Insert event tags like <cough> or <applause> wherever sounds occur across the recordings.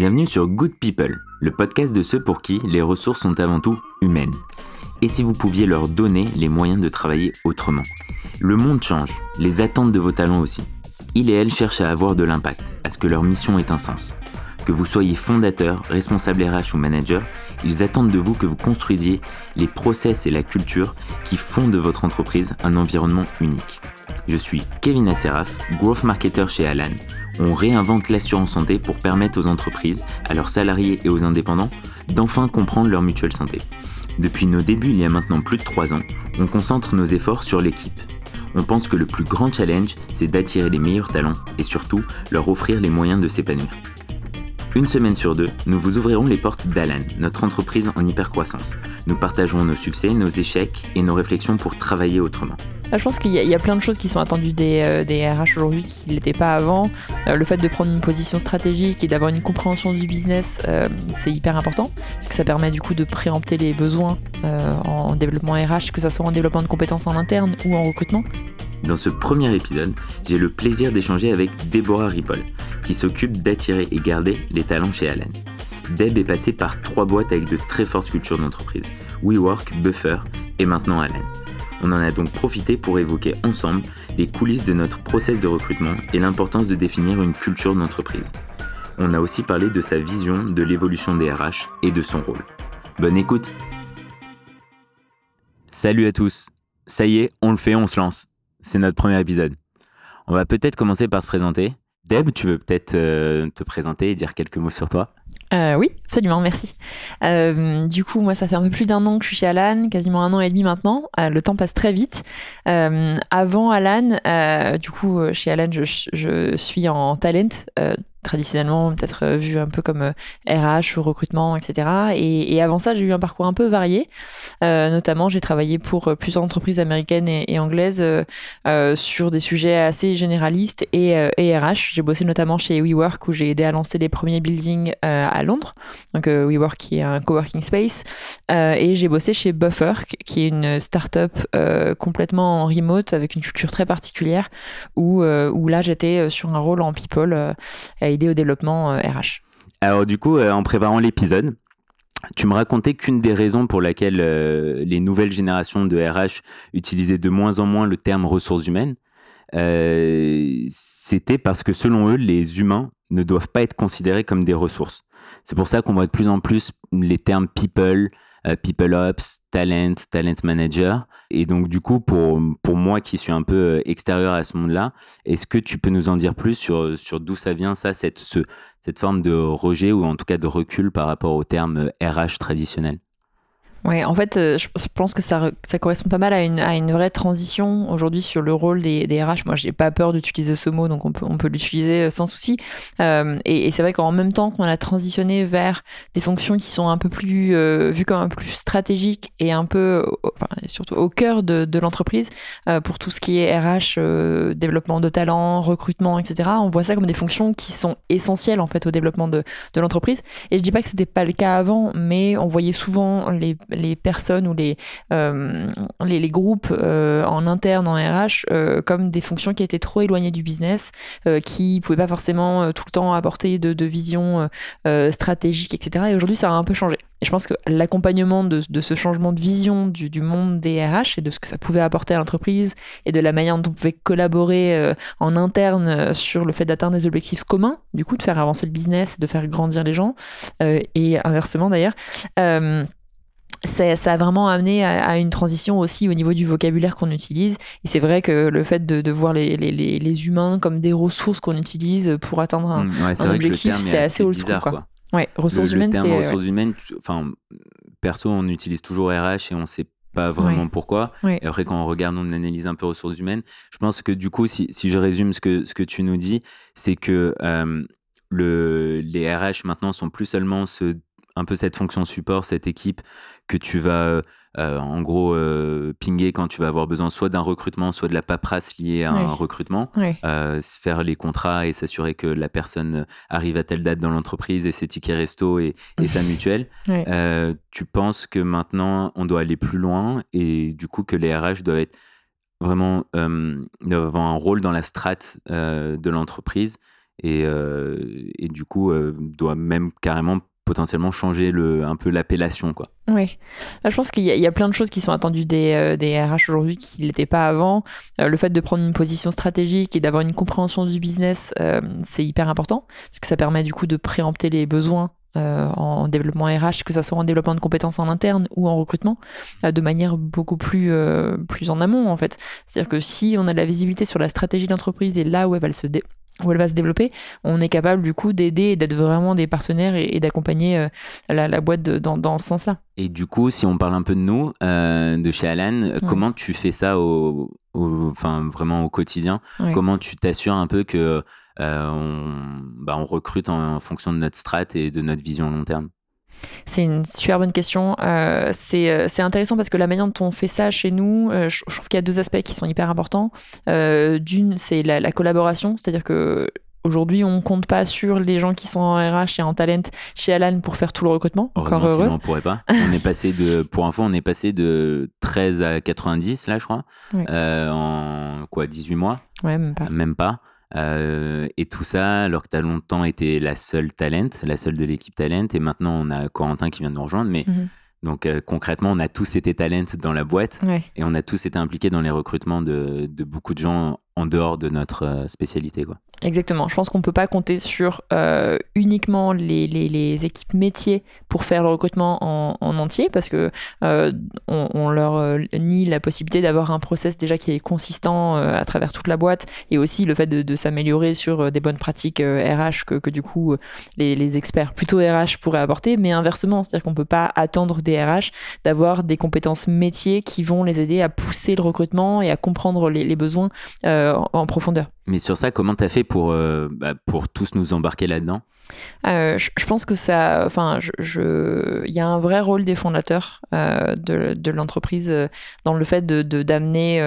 Bienvenue sur Good People, le podcast de ceux pour qui les ressources sont avant tout humaines. Et si vous pouviez leur donner les moyens de travailler autrement Le monde change, les attentes de vos talents aussi. Il et elle cherchent à avoir de l'impact, à ce que leur mission ait un sens. Que vous soyez fondateur, responsable RH ou manager, ils attendent de vous que vous construisiez les process et la culture qui font de votre entreprise un environnement unique. Je suis Kevin Asseraf, Growth Marketer chez Alan. On réinvente l'assurance santé pour permettre aux entreprises, à leurs salariés et aux indépendants d'enfin comprendre leur mutuelle santé. Depuis nos débuts il y a maintenant plus de 3 ans, on concentre nos efforts sur l'équipe. On pense que le plus grand challenge, c'est d'attirer les meilleurs talents et surtout leur offrir les moyens de s'épanouir. Une semaine sur deux, nous vous ouvrirons les portes d'Alan, notre entreprise en hypercroissance. Nous partagerons nos succès, nos échecs et nos réflexions pour travailler autrement. Ah, je pense qu'il y, a plein de choses qui sont attendues des, euh, RH aujourd'hui qui ne l'étaient pas avant. Euh, le fait de prendre une position stratégique et d'avoir une compréhension du business, euh, c'est hyper important parce que ça permet du coup de préempter les besoins en développement RH, que ce soit en développement de compétences en interne ou en recrutement. Dans ce premier épisode, j'ai le plaisir d'échanger avec Deborah Ripoll, qui s'occupe d'attirer et garder les talents chez Allen. Deb est passée par trois boîtes avec de très fortes cultures d'entreprise, WeWork, Buffer et maintenant Allen. On en a donc profité pour évoquer ensemble les coulisses de notre process de recrutement et l'importance de définir une culture d'entreprise. On a aussi parlé de sa vision de l'évolution des RH et de son rôle. Bonne écoute Salut à tous Ça y est, on le fait, on se lance. C'est notre premier épisode. On va peut-être commencer par se présenter. Deb, tu veux peut-être euh, te présenter et dire quelques mots sur toi? Euh, oui, absolument, merci. Euh, du coup, moi, ça fait un peu plus d'un an que je suis chez Alan, quasiment un an et demi maintenant. le temps passe très vite. avant Alan, du coup, chez Alan, je, je suis en talent, traditionnellement peut-être euh, vu un peu comme RH euh, ou recrutement, etc. Et, avant ça, j'ai eu un parcours un peu varié. Euh, notamment, j'ai travaillé pour plusieurs entreprises américaines et, anglaises sur des sujets assez généralistes et, RH. J'ai bossé notamment chez WeWork où j'ai aidé à lancer les premiers buildings à Londres. Donc WeWork qui est un coworking space. et j'ai bossé chez Buffer qui est une startup complètement en remote avec une culture très particulière où, où là j'étais sur un rôle en people aider au développement RH. Euh, Alors du coup, euh, en préparant l'épisode, tu me racontais qu'une des raisons pour laquelle euh, les nouvelles générations de RH utilisaient de moins en moins le terme ressources humaines, c'était parce que selon eux, les humains ne doivent pas être considérés comme des ressources. C'est pour ça qu'on voit de plus en plus les termes people, People Ops, Talent, Talent Manager. Et donc, du coup, pour, pour moi qui suis un peu euh, extérieur à ce monde-là, est-ce que tu peux nous en dire plus sur, sur d'où ça vient, ça, cette, ce, cette forme de rejet ou en tout cas de recul par rapport au terme RH euh, traditionnel? Ouais, en fait, euh, je pense que ça, ça correspond pas mal à une, à une vraie transition aujourd'hui sur le rôle des, des RH. Moi, j'ai pas peur d'utiliser ce mot, donc on peut, on peut l'utiliser euh, sans souci. Euh, et, et c'est vrai qu'en même temps qu'on a transitionné vers des fonctions qui sont un peu plus euh, vues comme un peu plus stratégiques et un peu, enfin, surtout au cœur de, de l'entreprise, euh, pour tout ce qui est RH, développement de talent, recrutement, etc. On voit ça comme des fonctions qui sont essentielles en fait au développement de, de l'entreprise. Et je dis pas que c'était pas le cas avant, mais on voyait souvent les les personnes ou les, euh, les, groupes euh, en interne, en RH, euh, comme des fonctions qui étaient trop éloignées du business, qui ne pouvaient pas forcément tout le temps apporter de, de vision stratégique, etc. Et aujourd'hui, ça a un peu changé. Et je pense que l'accompagnement de, de, ce changement de vision du, du, monde des RH et de ce que ça pouvait apporter à l'entreprise et de la manière dont on pouvait collaborer en interne sur le fait d'atteindre des objectifs communs, du coup de faire avancer le business, de faire grandir les gens, et inversement d'ailleurs ça, ça, a vraiment amené à, une transition aussi au niveau du vocabulaire qu'on utilise. Et c'est vrai que le fait de, de voir les, les, les, humains comme des ressources qu'on utilise pour atteindre un, mmh, objectif, c'est assez, old school. Quoi. Ouais, ressources humaines, c'est. ressources humaines, enfin, perso, on utilise toujours RH et on sait pas vraiment pourquoi. Et après, quand on regarde, on analyse un peu ressources humaines. Je pense que du coup, si, si je résume ce que, ce que tu nous dis, c'est que euh, le, les RH maintenant sont plus seulement ce un peu cette fonction support, cette équipe que tu vas euh, en gros euh, pinguer quand tu vas avoir besoin soit d'un recrutement, soit de la paperasse liée à un recrutement, euh, faire les contrats et s'assurer que la personne arrive à telle date dans l'entreprise et ses tickets resto et, sa <laughs> mutuelle. tu penses que maintenant on doit aller plus loin et du coup que les RH doivent être vraiment avoir un rôle dans la strate de l'entreprise et, et du coup doit même carrément potentiellement changer un peu l'appellation. quoi. Oui, je pense qu'il y, a plein de choses qui sont attendues des, RH aujourd'hui qui ne l'étaient pas avant. le fait de prendre une position stratégique et d'avoir une compréhension du business, c'est hyper important parce que ça permet du coup de préempter les besoins euh, en développement RH, que ce soit en développement de compétences en interne ou en recrutement, euh, de manière beaucoup plus, euh, plus en amont en fait. C'est-à-dire que si on a de la visibilité sur la stratégie d'entreprise et là où elle va se où elle va se développer, on est capable du coup d'aider et d'être vraiment des partenaires et, d'accompagner la, boîte dans, dans, ce sens-là. Et du coup, si on parle un peu de nous, de chez Alan, comment tu fais ça au, enfin, vraiment au quotidien? Comment tu t'assures un peu que euh, on, bah, on, recrute en, fonction de notre strat et de notre vision long terme? C'est une super bonne question. Euh, euh, c'est intéressant parce que la manière dont on fait ça chez nous, je, trouve qu'il y a deux aspects qui sont hyper importants. D'une, c'est la, collaboration, c'est-à-dire que Aujourd'hui, on compte pas sur les gens qui sont en RH et en talent chez Alan pour faire tout le recrutement. Encore heureux. on pourrait pas. On est passé de, pour info, on est passé de 13 à 90 là, je crois, en quoi, 18 mois? Ouais, même pas. Même pas. Euh, et tout ça, alors que tu as longtemps été la seule talent, la seule de l'équipe talent, et maintenant on a Corentin qui vient de nous rejoindre. Mais mhm. donc euh, concrètement, on a tous été talent dans la boîte et on a tous été impliqués dans les recrutements de, de beaucoup de gens en dehors de notre euh, spécialité. Quoi. Exactement. Je pense qu'on ne peut pas compter sur euh, uniquement les, les, équipes métiers pour faire le recrutement en, en entier parce que euh, on, leur nie la possibilité d'avoir un process déjà qui est consistant à travers toute la boîte et aussi le fait de, s'améliorer sur des bonnes pratiques RH que, que, du coup les, les, experts plutôt RH pourraient apporter, mais inversement, c'est-à-dire qu'on ne peut pas attendre des RH d'avoir des compétences métiers qui vont les aider à pousser le recrutement et à comprendre les besoins en, profondeur. Mais sur ça, comment tu as fait pour, euh, bah, pour tous nous embarquer là-dedans? Euh, je, pense que ça, enfin, il y a un vrai rôle des fondateurs euh, de, de l'entreprise dans le fait de d'amener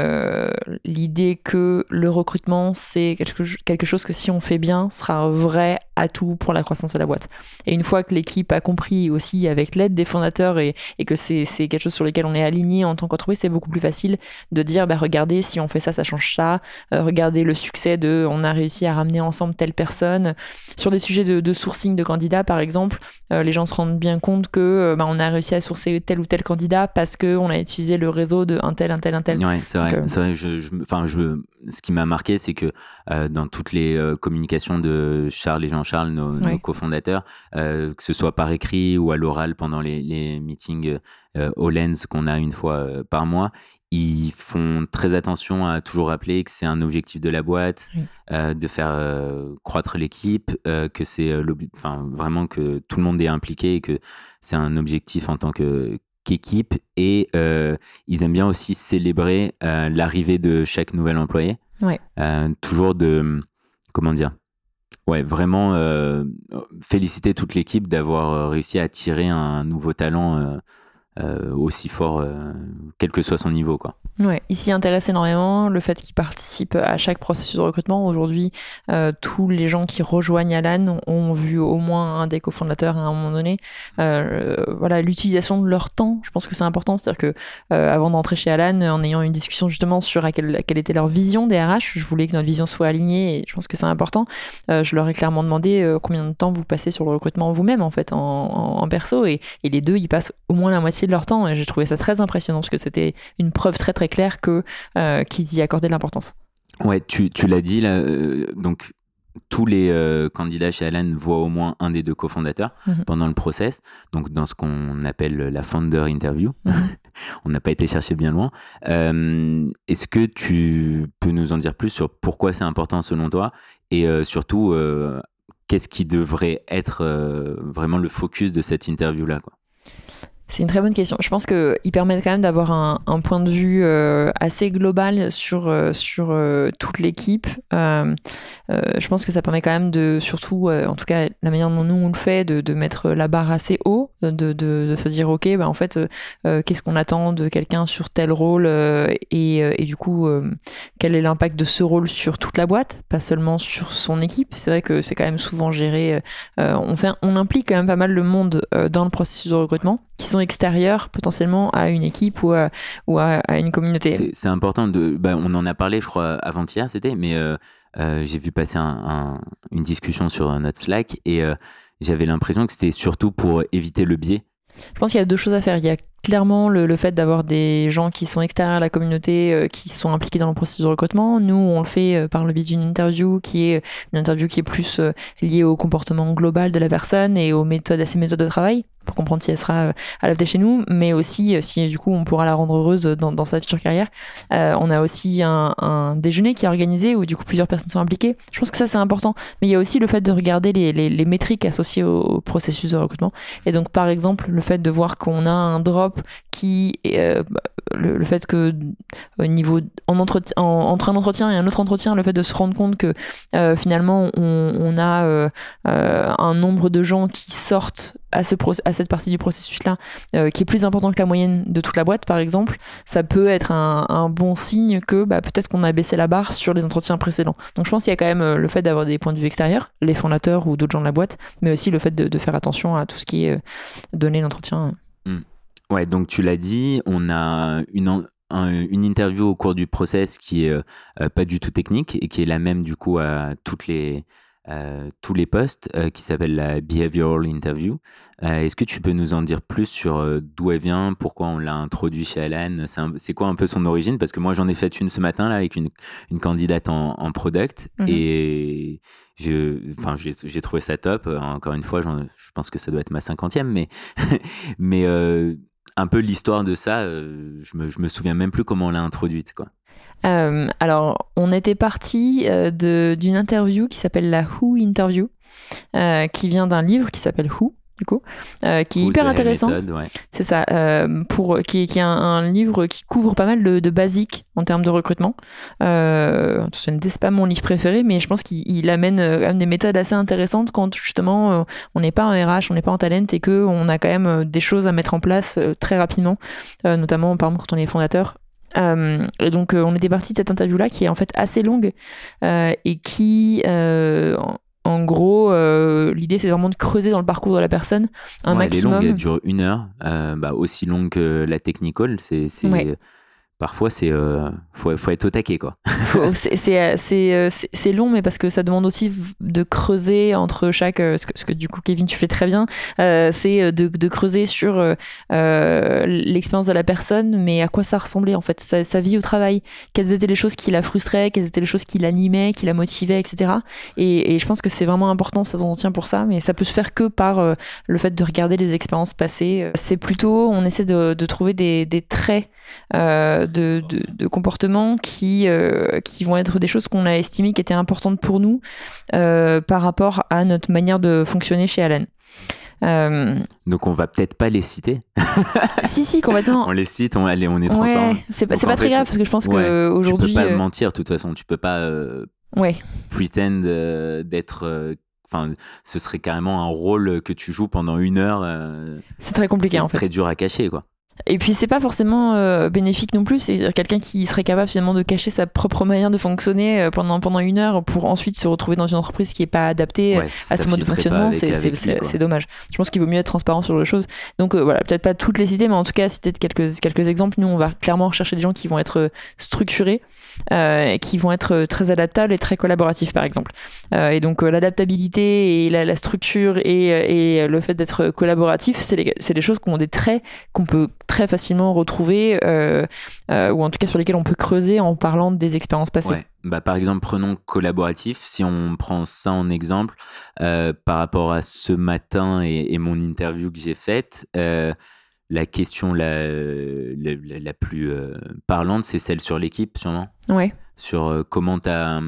l'idée que le recrutement c'est quelque, quelque chose que si on fait bien sera un vrai atout pour la croissance de la boîte. Et une fois que l'équipe a compris aussi avec l'aide des fondateurs et, et que c'est quelque chose sur lequel on est aligné en tant qu'entreprise, c'est beaucoup plus facile de dire, bah, regardez, si on fait ça, ça change ça. regardez le succès de on a réussi à ramener ensemble telle personne. Sur des sujets de, sourcing de candidats, par exemple, euh, les gens se rendent bien compte que euh, bah, on a réussi à sourcer tel ou tel candidat parce qu'on a utilisé le réseau de un tel, un tel, un tel. Ouais, c'est vrai. Euh, je, je, ce qui m'a marqué, c'est que dans toutes les communications de Charles et Jean-Charles, nos, cofondateurs, que ce soit par écrit ou à l'oral pendant les, les meetings Lens qu'on a une fois par mois, ils font très attention à toujours rappeler que c'est un objectif de la boîte, euh, de faire euh, croître l'équipe, euh, que c'est enfin vraiment que tout le monde est impliqué et que c'est un objectif en tant que qu'équipe. Et ils aiment bien aussi célébrer l'arrivée de chaque nouvel employé. toujours de comment dire. Ouais, vraiment féliciter toute l'équipe d'avoir réussi à attirer un nouveau talent euh, aussi fort, euh, quel que soit son niveau. Quoi. Ouais, il s'y intéresse énormément. Le fait qu'il participe à chaque processus de recrutement. Aujourd'hui, euh, tous les gens qui rejoignent Alan ont vu au moins un des cofondateurs à un moment donné. voilà, l'utilisation de leur temps, je pense que c'est important. C'est-à-dire que avant d'entrer chez Alan, en ayant une discussion justement sur quelle, quelle, était leur vision des RH, je voulais que notre vision soit alignée et je pense que c'est important. je leur ai clairement demandé combien de temps vous passez sur le recrutement vous-même en fait en, perso et les deux, ils passent au moins la moitié de leur temps et j'ai trouvé ça très impressionnant parce que c'était une preuve très très claire que euh, qu'ils y accordaient de l'importance. Ouais, tu, tu l'as dit là, euh, donc tous les euh, candidats chez Alan voient au moins un des deux cofondateurs mhm. pendant le process, donc dans ce qu'on appelle la founder interview. Mhm. <laughs> On n'a pas été chercher bien loin. Est-ce que tu peux nous en dire plus sur pourquoi c'est important selon toi et surtout qu'est-ce qui devrait être vraiment le focus de cette interview-là c'est une très bonne question. Je pense qu'ils permettent quand même d'avoir un, point de vue euh, assez global sur, euh, sur euh, toute l'équipe. je pense que ça permet quand même de, surtout, en tout cas, la manière dont nous on le fait, de, de mettre la barre assez haut, de, de, se dire, OK, bah, en fait, qu'est-ce qu'on attend de quelqu'un sur tel rôle et, et, du coup, quel est l'impact de ce rôle sur toute la boîte, pas seulement sur son équipe. C'est vrai que c'est quand même souvent géré. on, fait, on implique quand même pas mal le monde dans le processus de recrutement qui sont extérieurs potentiellement à une équipe ou à, ou à, une communauté. C'est important de. Bah, on en a parlé, je crois, avant-hier, c'était, mais. Euh, j'ai vu passer une discussion sur notre Slack et j'avais l'impression que c'était surtout pour éviter le biais. Je pense qu'il y a deux choses à faire. Il y a clairement le, fait d'avoir des gens qui sont extérieurs à la communauté, euh, qui sont impliqués dans le processus de recrutement. Nous, on le fait euh, par le biais d'une interview qui est une interview qui est plus euh, liée au comportement global de la personne et aux méthodes, à ses méthodes de travail pour comprendre si elle sera euh, adaptée chez nous, mais aussi si du coup on pourra la rendre heureuse dans, dans sa future carrière. On a aussi un, un, déjeuner qui est organisé où du coup plusieurs personnes sont impliquées. Je pense que ça c'est important, mais il y a aussi le fait de regarder les, les métriques associées au, processus de recrutement. Et donc par exemple le fait de voir qu'on a un drop qui, euh, le, fait que au niveau en entre un entretien et un autre entretien, le fait de se rendre compte que finalement on, a un nombre de gens qui sortent à, ce à cette partie du processus-là, euh, qui est plus important que la moyenne de toute la boîte, par exemple, ça peut être un, bon signe que bah, peut-être qu'on a baissé la barre sur les entretiens précédents. Donc je pense qu'il y a quand même euh, le fait d'avoir des points de vue extérieurs, les fondateurs ou d'autres gens de la boîte, mais aussi le fait de, faire attention à tout ce qui est euh, donné l'entretien. Ouais, donc tu l'as dit, on a une, une interview au cours du process qui est pas du tout technique et qui est la même du coup à toutes les euh, tous les postes euh, qui s'appelle la Behavioral Interview. Euh, est-ce que tu peux nous en dire plus sur d'où elle vient, pourquoi on l'a introduit chez Alan? C'est quoi un peu son origine? Parce que moi j'en ai fait une ce matin là avec une, une candidate en, en product mhm. et j'ai trouvé ça top. Encore une fois, je pense que ça doit être ma cinquantième, mais, <laughs> mais un peu l'histoire de ça, je, me, me souviens même plus comment on l'a introduite. Quoi. Euh, alors, on était parti euh, d'une interview qui s'appelle la Who Interview, euh, qui vient d'un livre qui s'appelle Who, du coup, qui est hyper intéressant. C'est ça, pour, qui, est un, livre qui couvre pas mal de, basiques en termes de recrutement. ce n'est pas mon livre préféré, mais je pense qu'il amène, des méthodes assez intéressantes quand justement on n'est pas en RH, on n'est pas en talent et qu'on a quand même des choses à mettre en place très rapidement, notamment par exemple quand on est fondateur euh, donc euh, on était parti de cette interview là qui est en fait assez longue euh, et qui en, gros l'idée c'est vraiment de creuser dans le parcours de la personne un maximum. Elle est longue, elle dure une heure, bah, aussi longue que la technical, c'est parfois c'est euh, faut, faut, être au taquet quoi. <laughs> Euh, c'est long mais parce que ça demande aussi de creuser entre chaque euh, ce que, ce que du coup Kevin tu fais très bien c'est de, de, creuser sur l'expérience de la personne mais à quoi ça ressemblait en fait sa, vie au travail. Quelles étaient les choses qui la frustraient quelles étaient les choses qui l'animaient qui la motivaient etc et, et je pense que c'est vraiment important ça s'en tient pour ça mais ça peut se faire que par le fait de regarder les expériences passées. C'est plutôt on essaie de, de trouver des, des traits euh, de, de, comportements qui, euh, qui vont être des choses qu'on a estimées qui étaient importantes pour nous euh, par rapport à notre manière de fonctionner chez Alan. Donc on va peut-être pas les citer. <laughs> si si complètement. on les cite, on, allez, on est transparent. c'est pas, pas très grave parce que je pense qu'aujourd'hui. Tu peux pas mentir de toute façon, tu peux pas ouais. pretend d'être Enfin, ce serait carrément un rôle que tu joues pendant une heure. c'est très compliqué en fait. Très dur à cacher, quoi. Et puis c'est pas forcément euh, bénéfique non plus, c'est quelqu'un qui serait capable finalement de cacher sa propre manière de fonctionner euh, pendant, pendant une heure pour ensuite se retrouver dans une entreprise qui est pas adaptée euh, à ce mode de fonctionnement, c'est dommage. Je pense qu'il vaut mieux être transparent sur les choses. Donc voilà, peut-être pas toutes les citer, mais en tout cas citer quelques, quelques exemples. Nous on va clairement rechercher des gens qui vont être structurés, qui vont être très adaptables et très collaboratifs par exemple. et donc l'adaptabilité et la, structure et, et, le fait d'être collaboratif, c'est des choses qui ont des traits qu'on peut très facilement retrouver, euh, euh, ou en tout cas sur lesquels on peut creuser en parlant des expériences passées. Bah, par exemple, prenons collaboratif. Si on prend ça en exemple, euh, par rapport à ce matin et, mon interview que j'ai faite, la question la, la, plus parlante, c'est celle sur l'équipe, sûrement. Ouais. Sur comment tu as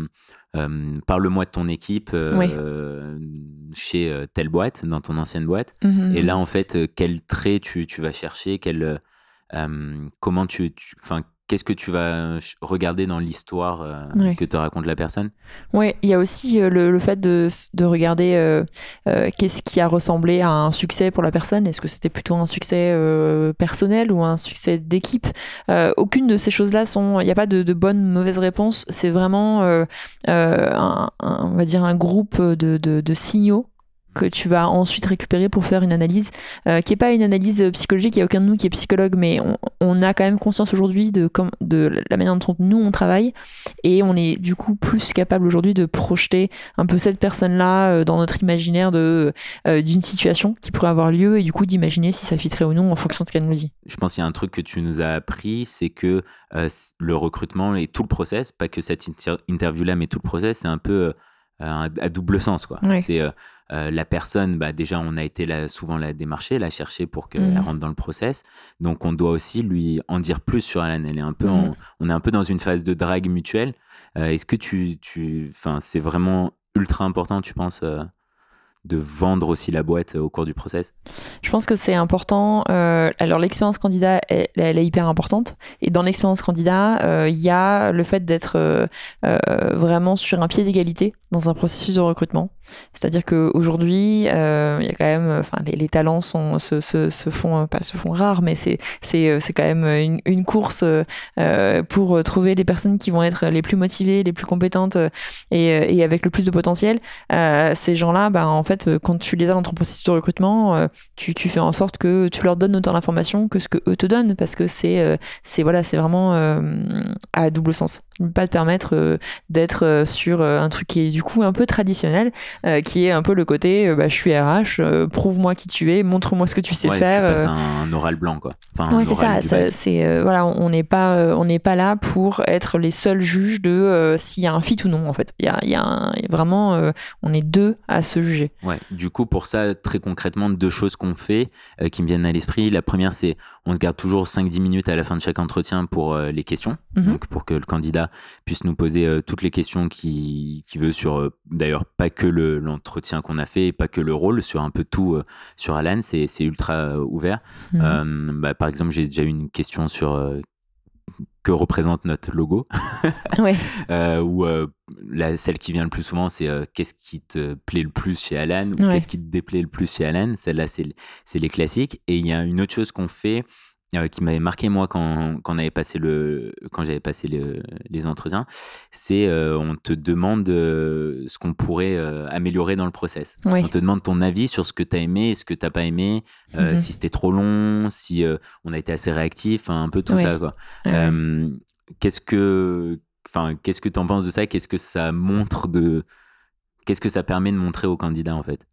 euh, parle-moi de ton équipe euh, chez euh, telle boîte, dans ton ancienne boîte. Mhm. Et là, en fait, quel trait tu, tu vas chercher, quel, comment tu, enfin, qu'est-ce que tu vas regarder dans l'histoire euh, que te raconte la personne? Oui, il y a aussi euh, le, fait de, de regarder euh, qu'est-ce qui a ressemblé à un succès pour la personne? Est-ce que c'était plutôt un succès personnel ou un succès d'équipe? Aucune de ces choses-là sont. Il n'y a pas de, de bonne mauvaise réponse. C'est vraiment, un, on va dire, un groupe de, de signaux que tu vas ensuite récupérer pour faire une analyse qui est pas une analyse psychologique. Il n'y a aucun de nous qui est psychologue, mais on, a quand même conscience aujourd'hui de, la manière dont nous on travaille et on est du coup plus capable aujourd'hui de projeter un peu cette personne-là dans notre imaginaire de d'une situation qui pourrait avoir lieu et du coup d'imaginer si ça fitterait ou non en fonction de ce qu'elle nous dit. Je pense qu'il y a un truc que tu nous as appris, c'est que le recrutement et tout le process, pas que cette interview-là, mais tout le process, c'est un peu à double sens. quoi. C'est euh, la personne, bah, déjà, on a été là, souvent la démarcher, la chercher pour qu'elle mmh. rentre dans le process. Donc, on doit aussi lui en dire plus sur Alan. Elle est un peu mmh. on est un peu dans une phase de drague mutuelle. Euh, est-ce que tu, tu, c'est vraiment ultra important, tu penses, euh, de vendre aussi la boîte au cours du process? Je pense que c'est important. Euh, alors l'expérience candidat, elle, est hyper importante. Et dans l'expérience candidat, euh, il y a le fait d'être euh, vraiment sur un pied d'égalité dans un processus de recrutement. C'est-à-dire qu'aujourd'hui, il y a quand même, les, talents se, se, se, font pas se font rares, mais c'est quand même une, course pour trouver les personnes qui vont être les plus motivées, les plus compétentes et, et avec le plus de potentiel. ces gens-là, bah, en fait euh, quand tu les as dans ton processus de recrutement, euh, tu, fais en sorte que tu leur donnes autant d'informations que ce que eux te donnent, parce que c'est euh, c'est voilà, c'est vraiment à double sens. Ne pas te permettre d'être sur un truc qui est du coup un peu traditionnel, qui est un peu le côté bah, je suis RH, prouve-moi qui tu es, montre-moi ce que tu sais faire. Tu un, oral blanc quoi. Enfin, c'est ça. c'est voilà, on n'est pas on n'est pas là pour être les seuls juges de s'il y a un fit ou non en fait. Il y a, y a vraiment on est deux à se juger. Ouais, du coup, pour ça, très concrètement, deux choses qu'on fait euh, qui me viennent à l'esprit. La première, c'est on se garde toujours 5-10 minutes à la fin de chaque entretien pour euh, les questions, mhm. donc pour que le candidat puisse nous poser euh, toutes les questions qu'il veut sur, d'ailleurs, pas que l'entretien qu'on a fait, pas que le rôle, sur un peu tout sur Alan, c'est ultra ouvert. Mhm. Bah, par exemple, j'ai déjà eu une question sur que représente notre logo. <laughs> euh, ou euh, la, celle qui vient le plus souvent, c'est euh, qu'est-ce qui te plaît le plus chez Alan ou qu'est-ce qui te déplaît le plus chez Alan? Celle-là, c'est les classiques. Et il y a une autre chose qu'on fait euh, qui m'avait marqué moi quand, quand, avait passé le, quand j'avais passé les entretiens, c'est euh, on te demande euh, ce qu'on pourrait améliorer dans le process. On te demande ton avis sur ce que tu as aimé et ce que tu n'as pas aimé, mm-hmm. si c'était trop long, si on a été assez réactif, un peu tout ça. Quoi. qu'est-ce que enfin qu'est-ce que tu en penses de ça? Qu'est-ce que ça montre de qu'est-ce que ça permet de montrer aux candidats en fait?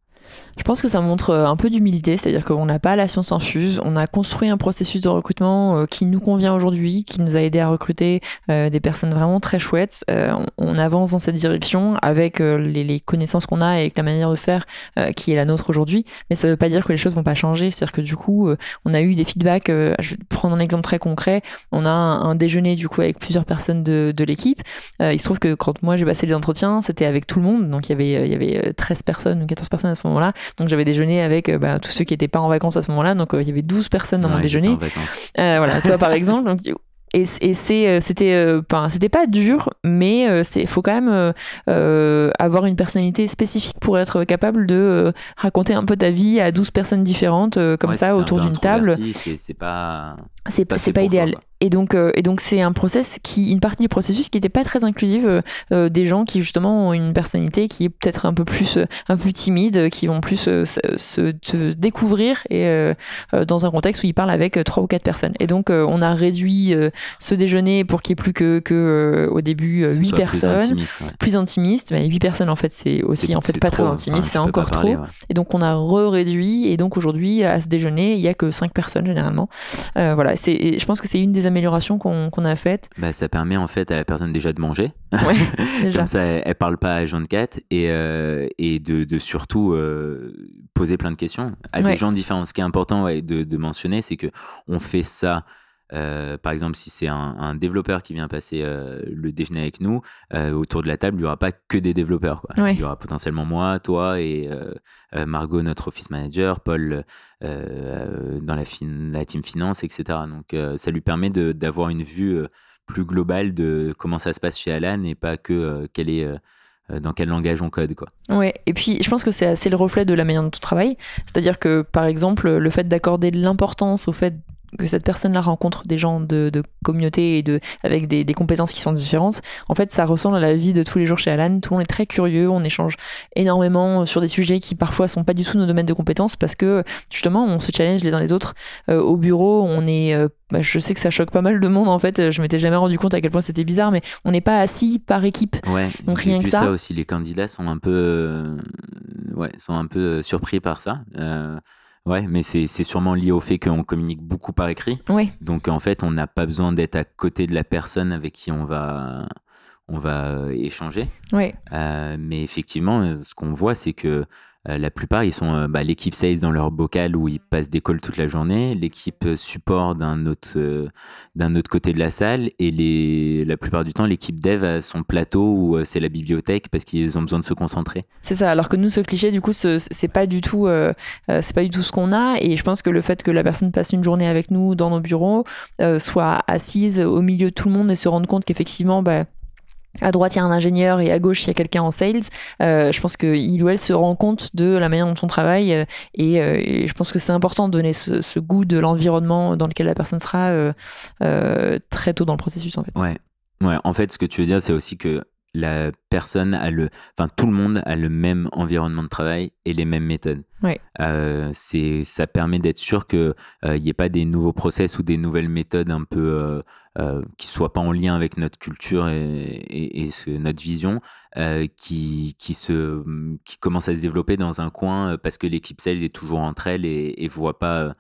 Je pense que ça montre euh, un peu d'humilité, c'est-à-dire qu'on n'a pas la science infuse, on a construit un processus de recrutement euh, qui nous convient aujourd'hui, qui nous a aidé à recruter euh, des personnes vraiment très chouettes. on avance dans cette direction avec les, connaissances qu'on a et avec la manière de faire qui est la nôtre aujourd'hui, mais ça ne veut pas dire que les choses vont pas changer, c'est-à-dire que du coup, on a eu des feedbacks, je vais prendre un exemple très concret, on a un, déjeuner du coup avec plusieurs personnes de, l'équipe, il se trouve que quand moi j'ai passé les entretiens, c'était avec tout le monde, donc il y avait, il y avait 13 personnes ou 14 personnes à ce moment-là, donc j'avais déjeuné avec euh, bah, tous ceux qui n'étaient pas en vacances à ce moment-là. Donc euh, il y avait 12 personnes dans mon déjeuner. Euh, voilà, toi par <laughs> exemple. Donc, et, et c'est c'était pas c'était pas dur mais c'est faut quand même avoir une personnalité spécifique pour être capable de raconter un peu ta vie à 12 personnes différentes comme ça autour d'une table c'est pas c'est pas, pas idéal et donc, euh, et donc c'est un process qui, une partie du processus qui n'était pas très inclusive euh, euh, des gens qui justement ont une personnalité qui est peut-être un peu plus, un peu timide, qui vont plus se, découvrir et dans un contexte où ils parlent avec trois ou quatre personnes. Et donc, on a réduit ce déjeuner pour qu'il n'y ait plus que, que au début huit personnes, plus intimiste. Mais huit personnes en fait, c'est aussi en fait pas très intimiste, c'est encore trop. Et donc, on a réduit et donc aujourd'hui à ce déjeuner, il y a que cinq personnes généralement. voilà, c'est, je pense que c'est une des améliorations qu'on a faites bah, Ça permet en fait à la personne déjà de manger. <laughs> Comme ça, elle, ne parle pas à Jean 4 et, euh, et de, de surtout euh, poser plein de questions à des gens différents. Ce qui est important de, de, mentionner, c'est que on fait ça euh, par exemple, si c'est un, développeur qui vient passer euh, le déjeuner avec nous, euh, autour de la table, il n'y aura pas que des développeurs. Il y aura potentiellement moi, toi et Margot, notre office manager, Paul dans la, la, team finance, etc. Donc, ça lui permet d'avoir une vue plus globale de comment ça se passe chez Alan et pas que quelle est dans quel langage on code. Quoi. Ouais, et puis je pense que c'est assez le reflet de la manière dont on travaille. C'est-à-dire que, par exemple, le fait d'accorder de l'importance au fait que cette personne-là rencontre des gens de, de communauté et de, avec des, des, compétences qui sont différentes, en fait, ça ressemble à la vie de tous les jours chez Alan. Tout le monde est très curieux, on échange énormément sur des sujets qui parfois sont pas du tout nos domaines de compétences parce que justement, on se challenge les uns les autres. Euh, au bureau, on est euh, bah, je sais que ça choque pas mal de monde en fait. Je m'étais jamais rendu compte à quel point c'était bizarre, mais on n'est pas assis par équipe. Ouais. Donc rien que ça. ça. aussi, les candidats sont un peu, euh, ouais, sont un peu surpris par ça. Euh, ouais, mais c'est sûrement lié au fait qu'on communique beaucoup par écrit. Oui. Donc en fait, on n'a pas besoin d'être à côté de la personne avec qui on va, on va échanger. Oui. mais effectivement, ce qu'on voit, c'est que euh, la plupart, ils sont euh, bah, l'équipe sales dans leur bocal où ils passent des calls toute la journée, l'équipe support d'un autre, euh, autre côté de la salle, et les, la plupart du temps, l'équipe dev a son plateau où c'est la bibliothèque parce qu'ils ont besoin de se concentrer. C'est ça. Alors que nous, ce cliché, du coup, c'est pas du tout, c'est pas du tout ce qu'on a. Et je pense que le fait que la personne passe une journée avec nous dans nos bureaux, soit assise au milieu de tout le monde et se rendre compte qu'effectivement, bah, à droite il y a un ingénieur et à gauche il y a quelqu'un en sales, euh, je pense qu'il ou elle se rend compte de la manière dont on travaille euh, euh, et, je pense que c'est important de donner ce, goût de l'environnement dans lequel la personne sera très tôt dans le processus en fait. Ouais. ouais, en fait ce que tu veux dire c'est aussi que la personne a le, enfin tout le monde a le même environnement de travail et les mêmes méthodes. Ouais. Euh, c'est, ça permet d'être sûr que il euh, n'y ait pas des nouveaux process ou des nouvelles méthodes un peu euh, qui soient pas en lien avec notre culture et, et, ce, notre vision, qui, qui se, qui commence à se développer dans un coin parce que l'équipe sales est toujours entre elles et, et voit pas.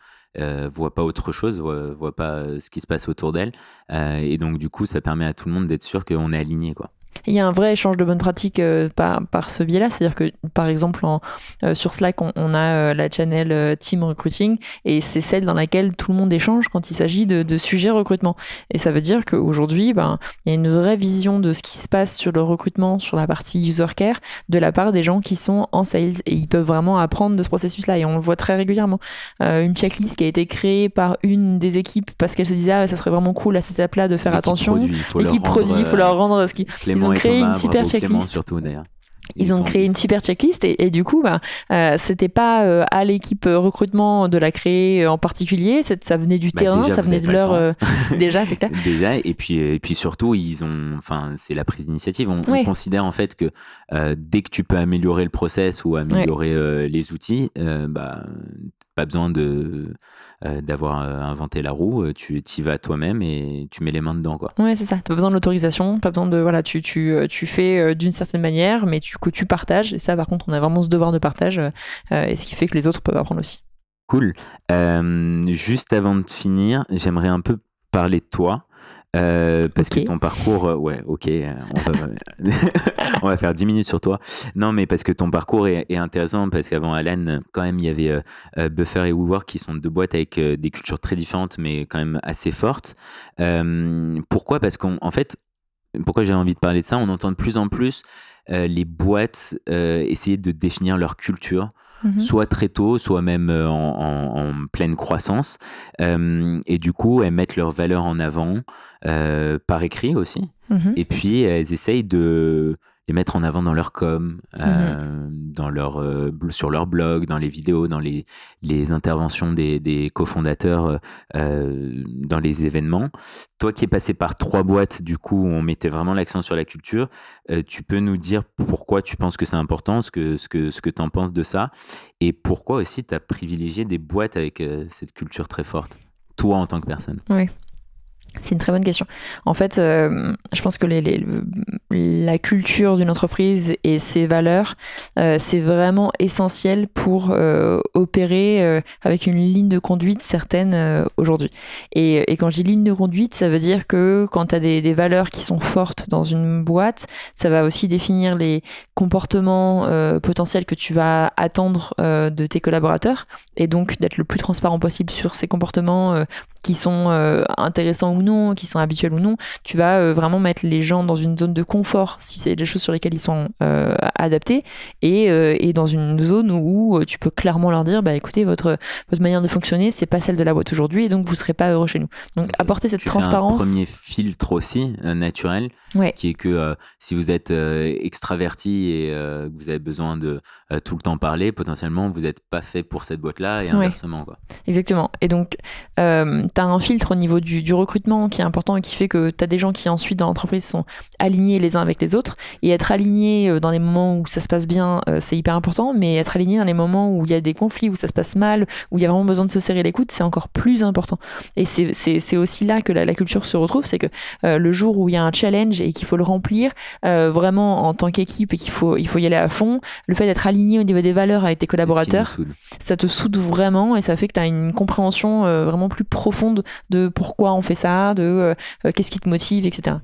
voit pas autre chose, voit, voit, pas ce qui se passe autour d'elle. et donc, du coup, ça permet à tout le monde d'être sûr qu'on est aligné. Quoi. Il y a un vrai échange de bonnes pratiques euh, par, par, ce biais-là. C'est-à-dire que, par exemple, en, euh, sur Slack, on, a euh, la channel Team Recruiting et c'est celle dans laquelle tout le monde échange quand il s'agit de, de, sujets recrutement. Et ça veut dire qu'aujourd'hui, ben, il y a une vraie vision de ce qui se passe sur le recrutement, sur la partie user care, de la part des gens qui sont en sales. Et ils peuvent vraiment apprendre de ce processus-là. Et on le voit très régulièrement. une checklist qui a été créée par une des équipes parce qu'elle se disait, ah, ça serait vraiment cool à cette étape-là de faire attention. L'équipe produit, il faut leur rendre ce qui ils ont créé une super checklist. surtout d'ailleurs. Ils, ont créé une super checklist et, du coup, bah, euh, c'était pas euh, à l'équipe euh, recrutement de la créer en particulier, ça venait du bah, terrain, ça venait de leur. <laughs> déjà, c'est clair. Déjà, et puis, et puis surtout, ils ont, enfin, c'est la prise d'initiative. On, considère en fait que dès que tu peux améliorer le process ou améliorer les outils, bah, pas besoin de euh, d'avoir euh, inventé la roue, euh, tu y vas toi-même et tu mets les mains dedans quoi. Ouais, c'est ça. Tu pas besoin de l'autorisation, pas besoin de voilà, tu tu, tu fais d'une certaine manière mais tu tu partages et ça par contre, on a vraiment ce devoir de partage et ce qui fait que les autres peuvent apprendre aussi. Cool. juste avant de finir, j'aimerais un peu parler de toi. Euh, parce que ton parcours, euh, ouais, ok, euh, <laughs> <laughs> on va, faire 10 minutes sur toi. Non, mais parce que ton parcours est, intéressant, parce qu'avant Alan, quand même, il y avait Buffer et WeWork qui sont deux boîtes avec des cultures très différentes, mais quand même assez fortes. pourquoi? Parce qu'en fait, pourquoi j'ai envie de parler de ça? On entend de plus en plus les boîtes essayer de définir leur culture Mhm. soit très tôt, soit même euh, en, pleine croissance. Euh, et du coup, elles mettent leurs valeurs en avant euh, par écrit aussi. Mhm. Et puis, elles essayent de les mettre en avant dans leur com, euh, mhm. dans leur, euh, sur leur blog, dans les vidéos, dans les, les interventions des, des cofondateurs euh, dans les événements. Toi qui es passé par trois boîtes, du coup, on mettait vraiment l'accent sur la culture, tu peux nous dire pourquoi tu penses que c'est important, ce que, ce que, ce que tu en penses de ça, et pourquoi aussi tu as privilégié des boîtes avec cette culture très forte, toi en tant que personne? Oui. C'est une très bonne question. En fait, euh, je pense que la culture d'une entreprise et ses valeurs, euh, c'est vraiment essentiel pour euh, opérer avec une ligne de conduite certaine aujourd'hui. Et, quand je dis ligne de conduite, ça veut dire que quand tu as des, valeurs qui sont fortes dans une boîte, ça va aussi définir les comportements potentiels que tu vas attendre de tes collaborateurs et donc d'être le plus transparent possible sur ces comportements qui sont intéressants ou non, qui sont habituels ou non, tu vas euh, vraiment mettre les gens dans une zone de confort si c'est des choses sur lesquelles ils sont euh, adaptés et, euh, et, dans une zone où tu peux clairement leur dire bah écoutez votre votre manière de fonctionner c'est pas celle de la boîte aujourd'hui et donc vous serez pas heureux chez nous. Donc apporter cette transparence. Fais un premier filtre aussi naturel qui est que si vous êtes extraverti et que vous avez besoin de euh, tout le temps parler, potentiellement, vous n'êtes pas fait pour cette boîte-là et inversement. Quoi. Exactement. Et donc, euh, tu as un filtre au niveau du, du, recrutement qui est important et qui fait que tu as des gens qui ensuite dans l'entreprise sont alignés les uns avec les autres. Et être aligné euh, dans les moments où ça se passe bien, c'est hyper important, mais être aligné dans les moments où il y a des conflits, où ça se passe mal, où il y a vraiment besoin de se serrer les coudes, c'est encore plus important. Et c'est aussi là que la, la, culture se retrouve, c'est que le jour où il y a un challenge et qu'il faut le remplir, vraiment en tant qu'équipe et qu'il faut, il faut y aller à fond, le fait d'être aligné au niveau des valeurs avec tes collaborateurs, ça te soude vraiment et ça fait que tu as une compréhension euh, vraiment plus profonde de pourquoi on fait ça, de euh, euh, qu'est-ce qui te motive, etc.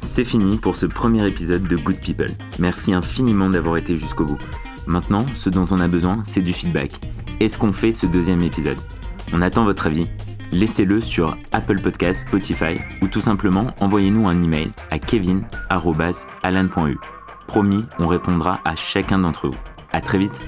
C'est fini pour ce premier épisode de Good People. Merci infiniment d'avoir été jusqu'au bout. Maintenant, ce dont on a besoin, c'est du feedback. Est-ce qu'on fait ce deuxième épisode On attend votre avis. Laissez-le sur Apple Podcasts, Spotify ou tout simplement envoyez-nous un email à kevin.alan.u. Promis, on répondra à chacun d'entre vous. À très vite